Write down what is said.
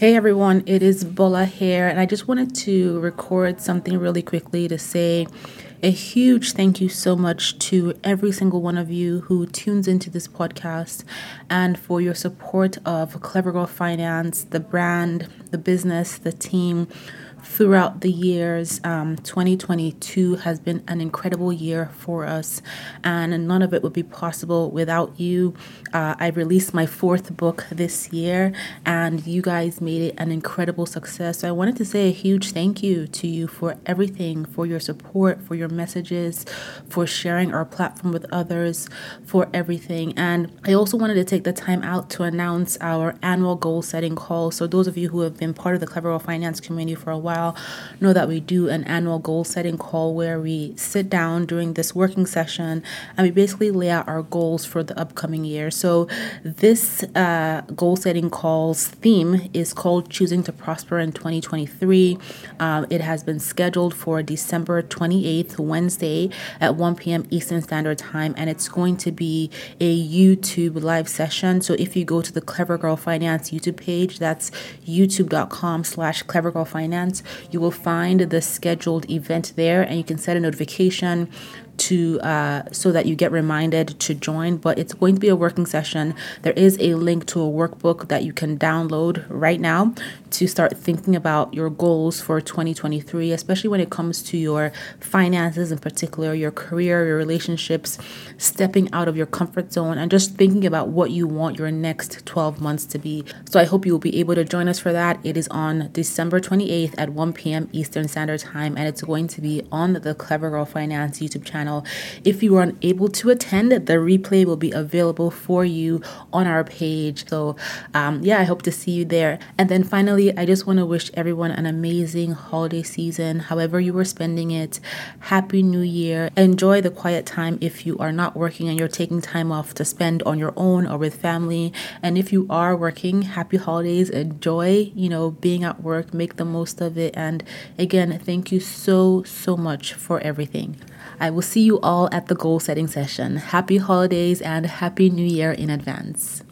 Hey everyone, it is Bola here, and I just wanted to record something really quickly to say a huge thank you so much to every single one of you who tunes into this podcast and for your support of Clever Girl Finance, the brand, the business, the team throughout the years. Um, 2022 has been an incredible year for us, and none of it would be possible without you. Uh, I released my fourth book this year, and you guys made it an incredible success. So I wanted to say a huge thank you to you for everything, for your support, for your messages, for sharing our platform with others, for everything. And I also wanted to take the time out to announce our annual goal setting call. So those of you who have been part of the Clever Finance community for a while, while know that we do an annual goal setting call where we sit down during this working session and we basically lay out our goals for the upcoming year. So, this uh, goal setting call's theme is called Choosing to Prosper in 2023. Um, it has been scheduled for December 28th, Wednesday at 1 p.m. Eastern Standard Time, and it's going to be a YouTube live session. So, if you go to the Clever Girl Finance YouTube page, that's youtube.com slash Clever Girl Finance you will find the scheduled event there and you can set a notification to uh, so that you get reminded to join but it's going to be a working session. There is a link to a workbook that you can download right now to start thinking about your goals for 2023 especially when it comes to your finances in particular your career your relationships stepping out of your comfort zone and just thinking about what you want your next 12 months to be. So i hope you will be able to join us for that. It is on december 28th at 1 p.m eastern standard time and it's going to be on the clever girl finance youtube channel If you are unable to attend, the replay will be available for you on our page. So, um, yeah, I hope to see you there. And then finally, I just want to wish everyone an amazing holiday season, however you were spending it. Happy New Year. Enjoy the quiet time if you are not working and you're taking time off to spend on your own or with family. And if you are working, happy holidays. Enjoy, you know, being at work, make the most of it. And again, thank you so, so much for everything. I will see you all at the goal setting session. Happy holidays and Happy New Year in advance.